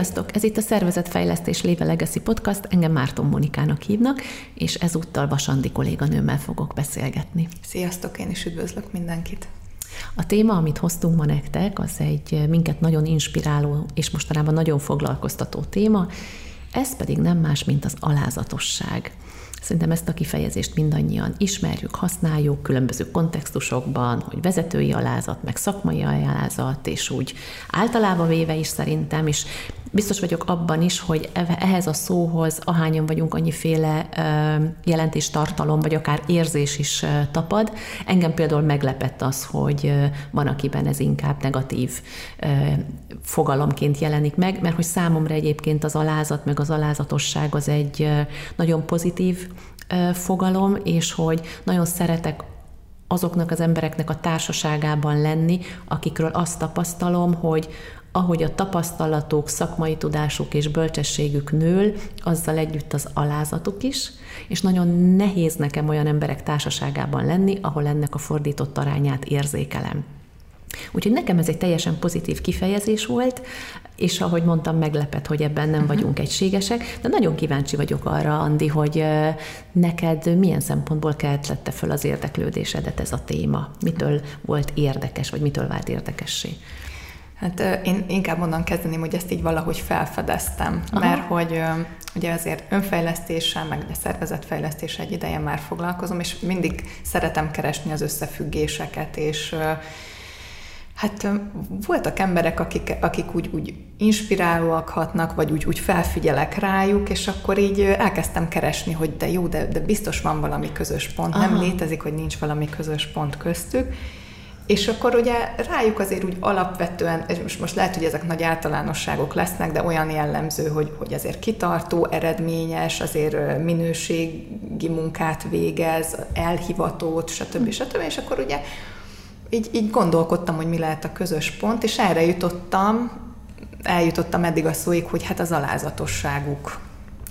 Sziasztok! Ez itt a Szervezetfejlesztés Léve Legacy Podcast, engem Márton Monikának hívnak, és ezúttal Vasandi kolléganőmmel fogok beszélgetni. Sziasztok, én is üdvözlök mindenkit! A téma, amit hoztunk ma nektek, az egy minket nagyon inspiráló és mostanában nagyon foglalkoztató téma, ez pedig nem más, mint az alázatosság. Szerintem ezt a kifejezést mindannyian ismerjük, használjuk különböző kontextusokban, hogy vezetői alázat, meg szakmai alázat, és úgy általában véve is szerintem, és biztos vagyok abban is, hogy ehhez a szóhoz ahányan vagyunk annyiféle jelentéstartalom, vagy akár érzés is tapad. Engem például meglepett az, hogy van, akiben ez inkább negatív fogalomként jelenik meg, mert hogy számomra egyébként az alázat, meg az alázatosság az egy nagyon pozitív fogalom, és hogy nagyon szeretek azoknak az embereknek a társaságában lenni, akikről azt tapasztalom, hogy ahogy a tapasztalatok, szakmai tudásuk és bölcsességük nől, azzal együtt az alázatuk is, és nagyon nehéz nekem olyan emberek társaságában lenni, ahol ennek a fordított arányát érzékelem. Úgyhogy nekem ez egy teljesen pozitív kifejezés volt, és ahogy mondtam, meglepet, hogy ebben nem uh-huh. vagyunk egységesek, de nagyon kíváncsi vagyok arra, Andi, hogy neked milyen szempontból keltette föl az érdeklődésedet ez a téma? Mitől volt érdekes, vagy mitől vált érdekessé? Hát én inkább onnan kezdeném, hogy ezt így valahogy felfedeztem, Aha. mert hogy ugye azért önfejlesztéssel, meg ugye szervezetfejlesztéssel egy ideje már foglalkozom, és mindig szeretem keresni az összefüggéseket, és Hát voltak emberek, akik, akik úgy, úgy inspirálóak hatnak, vagy úgy, úgy felfigyelek rájuk, és akkor így elkezdtem keresni, hogy de jó, de, de biztos van valami közös pont, Aha. nem létezik, hogy nincs valami közös pont köztük, és akkor ugye rájuk azért úgy alapvetően, és most, most lehet, hogy ezek nagy általánosságok lesznek, de olyan jellemző, hogy, hogy azért kitartó, eredményes, azért minőségi munkát végez, elhivatott, stb. stb. És akkor ugye így, így gondolkodtam, hogy mi lehet a közös pont, és erre jutottam, eljutottam eddig a szóig, hogy hát az alázatosságuk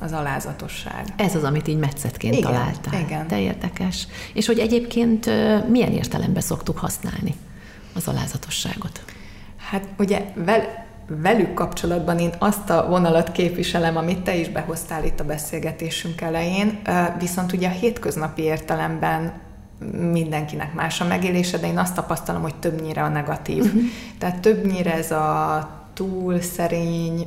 az alázatosság. Ez az, amit így metszetként igen, találtál. Igen. De érdekes. És hogy egyébként milyen értelemben szoktuk használni az alázatosságot? Hát ugye vel, velük kapcsolatban én azt a vonalat képviselem, amit te is behoztál itt a beszélgetésünk elején, viszont ugye a hétköznapi értelemben mindenkinek más a megélése, de én azt tapasztalom, hogy többnyire a negatív. Uh-huh. Tehát többnyire ez a túl szerény,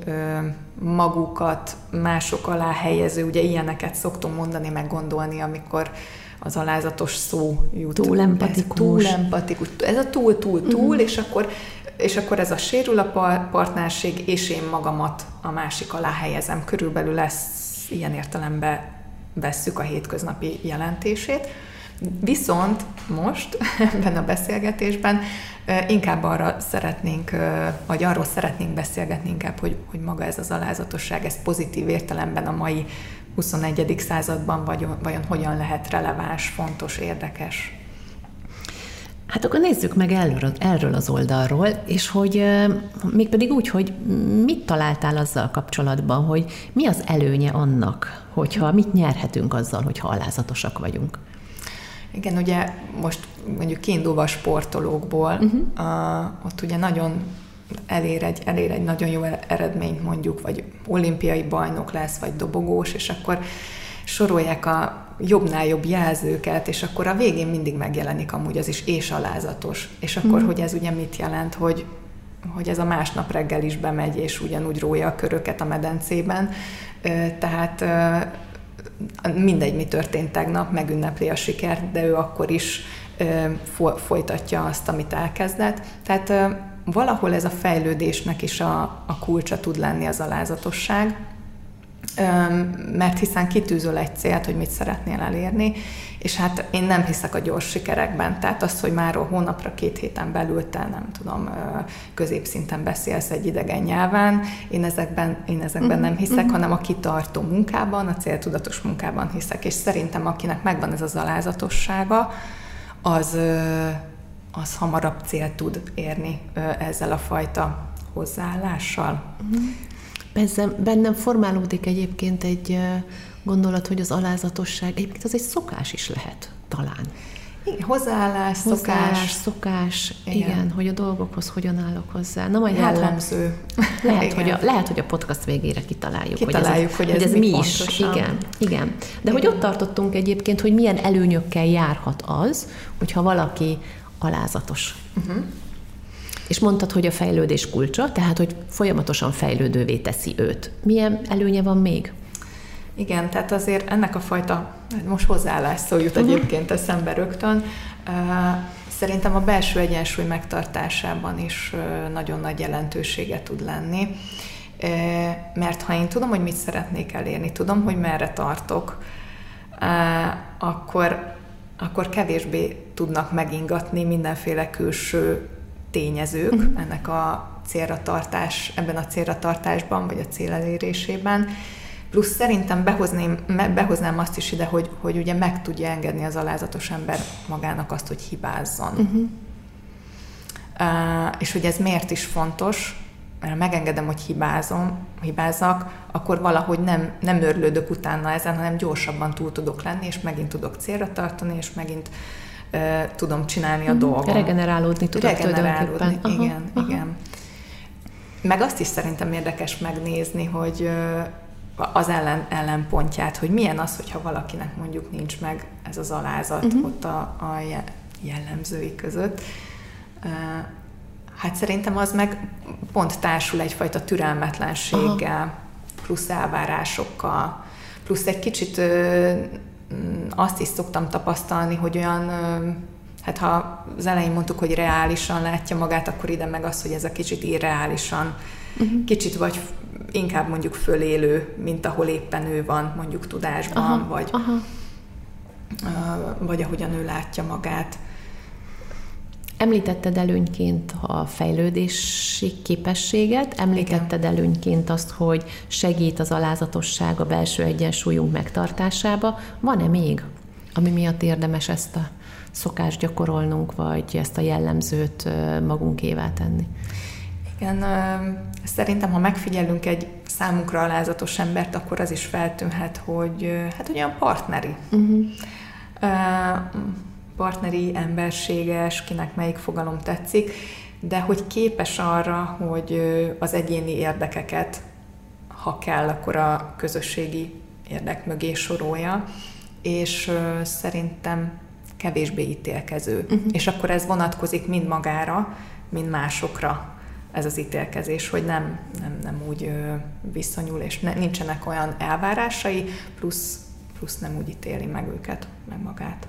magukat mások alá helyező, ugye ilyeneket szoktunk mondani, meg gondolni, amikor az alázatos szó jut. Túl empatikus. Túl empatikus. Ez a túl, túl, túl, uh-huh. és akkor és akkor ez a sérül a partnerség, és én magamat a másik alá helyezem. Körülbelül lesz ilyen értelemben vesszük a hétköznapi jelentését. Viszont most ebben a beszélgetésben inkább arra szeretnénk, vagy arról szeretnénk beszélgetni inkább, hogy, hogy maga ez az alázatosság, ez pozitív értelemben a mai 21. században vajon, vajon hogyan lehet releváns, fontos, érdekes. Hát akkor nézzük meg erről, erről az oldalról, és hogy mégpedig úgy, hogy mit találtál azzal kapcsolatban, hogy mi az előnye annak, hogyha mit nyerhetünk azzal, hogyha alázatosak vagyunk. Igen, ugye most mondjuk kiindulva a sportolókból, uh-huh. a, ott ugye nagyon elér egy, elér egy nagyon jó eredményt mondjuk, vagy olimpiai bajnok lesz, vagy dobogós, és akkor sorolják a jobbnál jobb jelzőket, és akkor a végén mindig megjelenik amúgy az is, és alázatos. És akkor, uh-huh. hogy ez ugye mit jelent, hogy hogy ez a másnap reggel is bemegy, és ugyanúgy rója a köröket a medencében. Tehát mindegy, mi történt tegnap, megünnepli a sikert, de ő akkor is folytatja azt, amit elkezdett. Tehát valahol ez a fejlődésnek is a, a kulcsa tud lenni az alázatosság, mert hiszen kitűzöl egy célt, hogy mit szeretnél elérni, és hát én nem hiszek a gyors sikerekben, tehát az, hogy már hónapra, két héten belül te nem tudom, középszinten beszélsz egy idegen nyelven, én ezekben, én ezekben uh-huh. nem hiszek, uh-huh. hanem a kitartó munkában, a céltudatos munkában hiszek, és szerintem akinek megvan ez az alázatossága, az, az hamarabb cél tud érni ezzel a fajta hozzáállással. Uh-huh. Bennem, bennem formálódik egyébként egy gondolat, hogy az alázatosság egyébként az egy szokás is lehet talán. Igen, hozzáállás, hozzáállás, szokás. szokás, igen. igen, hogy a dolgokhoz hogyan állok hozzá. Na majd jellemző. Lehet, hogy a, lehet, hogy a podcast végére kitaláljuk, kitaláljuk hogy ez, hogy ez, hogy ez mi, mi is. Igen, igen. De igen. hogy ott tartottunk egyébként, hogy milyen előnyökkel járhat az, hogyha valaki alázatos. Uh-huh. És mondtad, hogy a fejlődés kulcsa, tehát hogy folyamatosan fejlődővé teszi őt. Milyen előnye van még? Igen, tehát azért ennek a fajta, hát most hozzáállás szó jut uh-huh. egyébként eszembe rögtön, szerintem a belső egyensúly megtartásában is nagyon nagy jelentősége tud lenni. Mert ha én tudom, hogy mit szeretnék elérni, tudom, hogy merre tartok, akkor, akkor kevésbé tudnak megingatni mindenféle külső tényezők uh-huh. ennek a célra tartás, ebben a célra tartásban, vagy a cél elérésében. Plusz szerintem behozném, behoznám azt is ide, hogy, hogy ugye meg tudja engedni az alázatos ember magának azt, hogy hibázzon. Uh-huh. Uh, és hogy ez miért is fontos, mert ha megengedem, hogy hibázom, hibázzak, akkor valahogy nem, nem örlődök utána ezen, hanem gyorsabban túl tudok lenni, és megint tudok célra tartani, és megint uh, tudom csinálni a uh-huh. dolgom. Regenerálódni tudok Regenerálódni, igen, aha. igen. Meg azt is szerintem érdekes megnézni, hogy az ellen, ellenpontját, hogy milyen az, hogyha valakinek mondjuk nincs meg ez az alázat uh-huh. ott a, a jellemzői között. Hát szerintem az meg pont társul egyfajta türelmetlenséggel, Aha. plusz elvárásokkal, plusz egy kicsit azt is szoktam tapasztalni, hogy olyan, hát ha az elején mondtuk, hogy reálisan látja magát, akkor ide meg az, hogy ez a kicsit irreálisan, uh-huh. kicsit vagy inkább mondjuk fölélő, mint ahol éppen ő van, mondjuk tudásban, aha, vagy, aha. vagy ahogyan ő látja magát. Említetted előnyként a fejlődési képességet, említetted Igen. előnyként azt, hogy segít az alázatosság a belső egyensúlyunk megtartásába. Van-e még, ami miatt érdemes ezt a szokást gyakorolnunk, vagy ezt a jellemzőt magunkévá tenni? Igen, szerintem, ha megfigyelünk egy számunkra alázatos embert, akkor az is feltűnhet, hogy hát olyan partneri. Uh-huh. Partneri, emberséges, kinek melyik fogalom tetszik, de hogy képes arra, hogy az egyéni érdekeket, ha kell, akkor a közösségi érdek mögé sorolja, és szerintem kevésbé ítélkező. Uh-huh. És akkor ez vonatkozik mind magára, mind másokra ez az ítélkezés, hogy nem, nem, nem úgy viszonyul, és ne, nincsenek olyan elvárásai, plusz, plusz nem úgy ítéli meg őket, meg magát.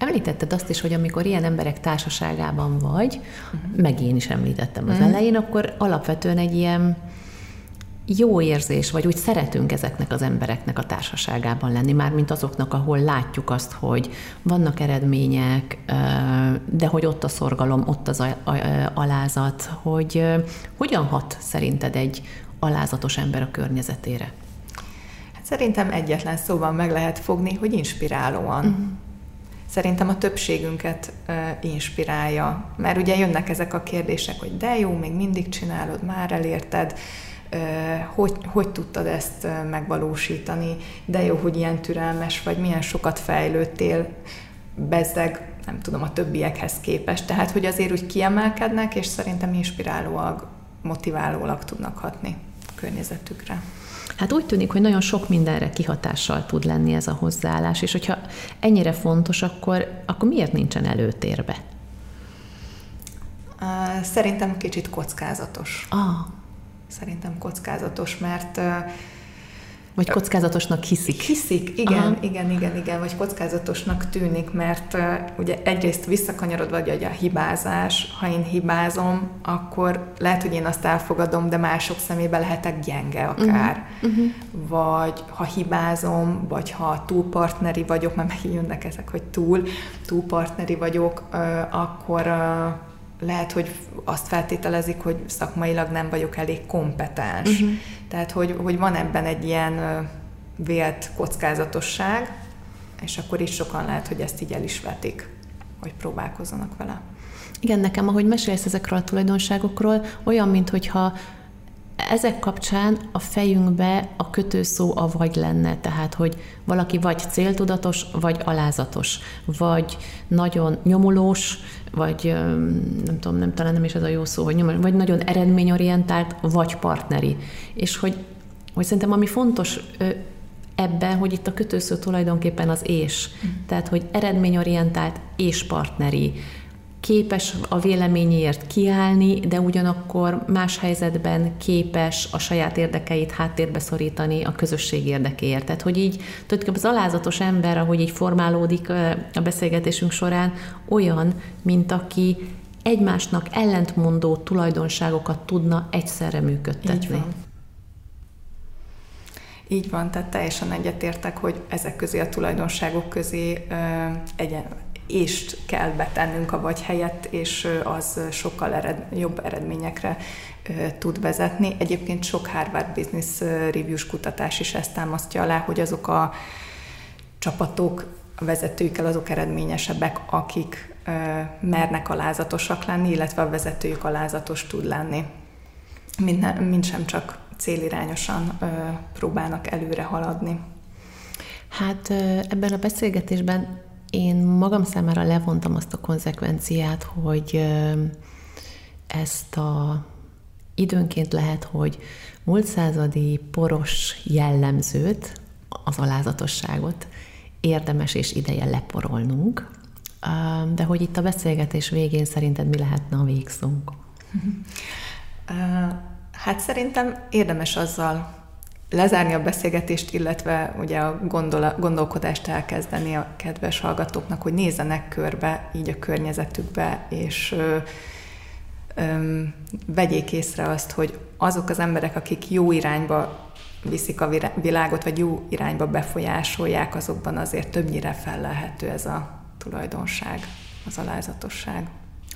Említetted azt is, hogy amikor ilyen emberek társaságában vagy, uh-huh. meg én is említettem az uh-huh. elején, akkor alapvetően egy ilyen jó érzés, vagy úgy szeretünk ezeknek az embereknek a társaságában lenni, már mint azoknak, ahol látjuk azt, hogy vannak eredmények, de hogy ott a szorgalom, ott az alázat, hogy hogyan hat szerinted egy alázatos ember a környezetére? Hát szerintem egyetlen szóban meg lehet fogni, hogy inspirálóan. Uh-huh. Szerintem a többségünket uh, inspirálja, mert ugye jönnek ezek a kérdések, hogy de jó, még mindig csinálod, már elérted, hogy, hogy tudtad ezt megvalósítani, de jó, hogy ilyen türelmes vagy, milyen sokat fejlődtél, bezzeg, nem tudom, a többiekhez képest. Tehát, hogy azért úgy kiemelkednek, és szerintem inspirálóak, motiválólag tudnak hatni környezetükre. Hát úgy tűnik, hogy nagyon sok mindenre kihatással tud lenni ez a hozzáállás, és hogyha ennyire fontos, akkor, akkor miért nincsen előtérbe? Szerintem kicsit kockázatos. Ah szerintem kockázatos, mert vagy kockázatosnak hiszik. Hiszik, igen, Aha. igen, igen, igen, vagy kockázatosnak tűnik, mert uh, ugye egyrészt visszakanyarod vagy a hibázás, ha én hibázom, akkor lehet, hogy én azt elfogadom, de mások szemébe lehetek gyenge akár. Uh-huh. Uh-huh. Vagy ha hibázom, vagy ha túl partneri vagyok, mert megint jönnek ezek, hogy túl, túl partneri vagyok, uh, akkor uh, lehet, hogy azt feltételezik, hogy szakmailag nem vagyok elég kompetens. Uh-huh. Tehát, hogy, hogy van ebben egy ilyen vélt kockázatosság, és akkor is sokan lehet, hogy ezt így el is vetik, hogy próbálkozzanak vele. Igen, nekem, ahogy mesélsz ezekről a tulajdonságokról, olyan, mintha ezek kapcsán a fejünkbe a kötőszó a vagy lenne, tehát hogy valaki vagy céltudatos, vagy alázatos, vagy nagyon nyomulós, vagy nem tudom, nem talán nem is ez a jó szó, hogy nyomulós, vagy nagyon eredményorientált, vagy partneri. És hogy, hogy szerintem ami fontos ebben, hogy itt a kötőszó tulajdonképpen az és. Mm. Tehát, hogy eredményorientált és partneri képes a véleményért kiállni, de ugyanakkor más helyzetben képes a saját érdekeit háttérbe szorítani a közösség érdekéért. Tehát, hogy így tulajdonképpen az alázatos ember, ahogy így formálódik a beszélgetésünk során, olyan, mint aki egymásnak ellentmondó tulajdonságokat tudna egyszerre működtetni. Így van. Így van, tehát teljesen egyetértek, hogy ezek közé a tulajdonságok közé egyen, és kell betennünk a vagy helyett, és az sokkal ered, jobb eredményekre tud vezetni. Egyébként sok Harvard Business Reviews kutatás is ezt támasztja alá, hogy azok a csapatok, a vezetőikkel azok eredményesebbek, akik mernek alázatosak lenni, illetve a vezetőjük alázatos tud lenni. Mind, mind sem csak célirányosan próbálnak előre haladni. Hát ebben a beszélgetésben én magam számára levontam azt a konzekvenciát, hogy ezt a időnként lehet, hogy múlt századi poros jellemzőt, az alázatosságot érdemes és ideje leporolnunk, de hogy itt a beszélgetés végén szerinted mi lehetne a végszónk? Hát szerintem érdemes azzal lezárni a beszélgetést, illetve ugye a gondol, gondolkodást elkezdeni a kedves hallgatóknak, hogy nézzenek körbe így a környezetükbe, és ö, ö, vegyék észre azt, hogy azok az emberek, akik jó irányba viszik a világot, vagy jó irányba befolyásolják, azokban azért többnyire fellelhető ez a tulajdonság, az alázatosság.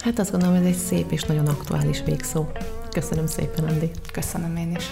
Hát azt gondolom, ez egy szép és nagyon aktuális végszó. Köszönöm szépen, Andi. Köszönöm én is.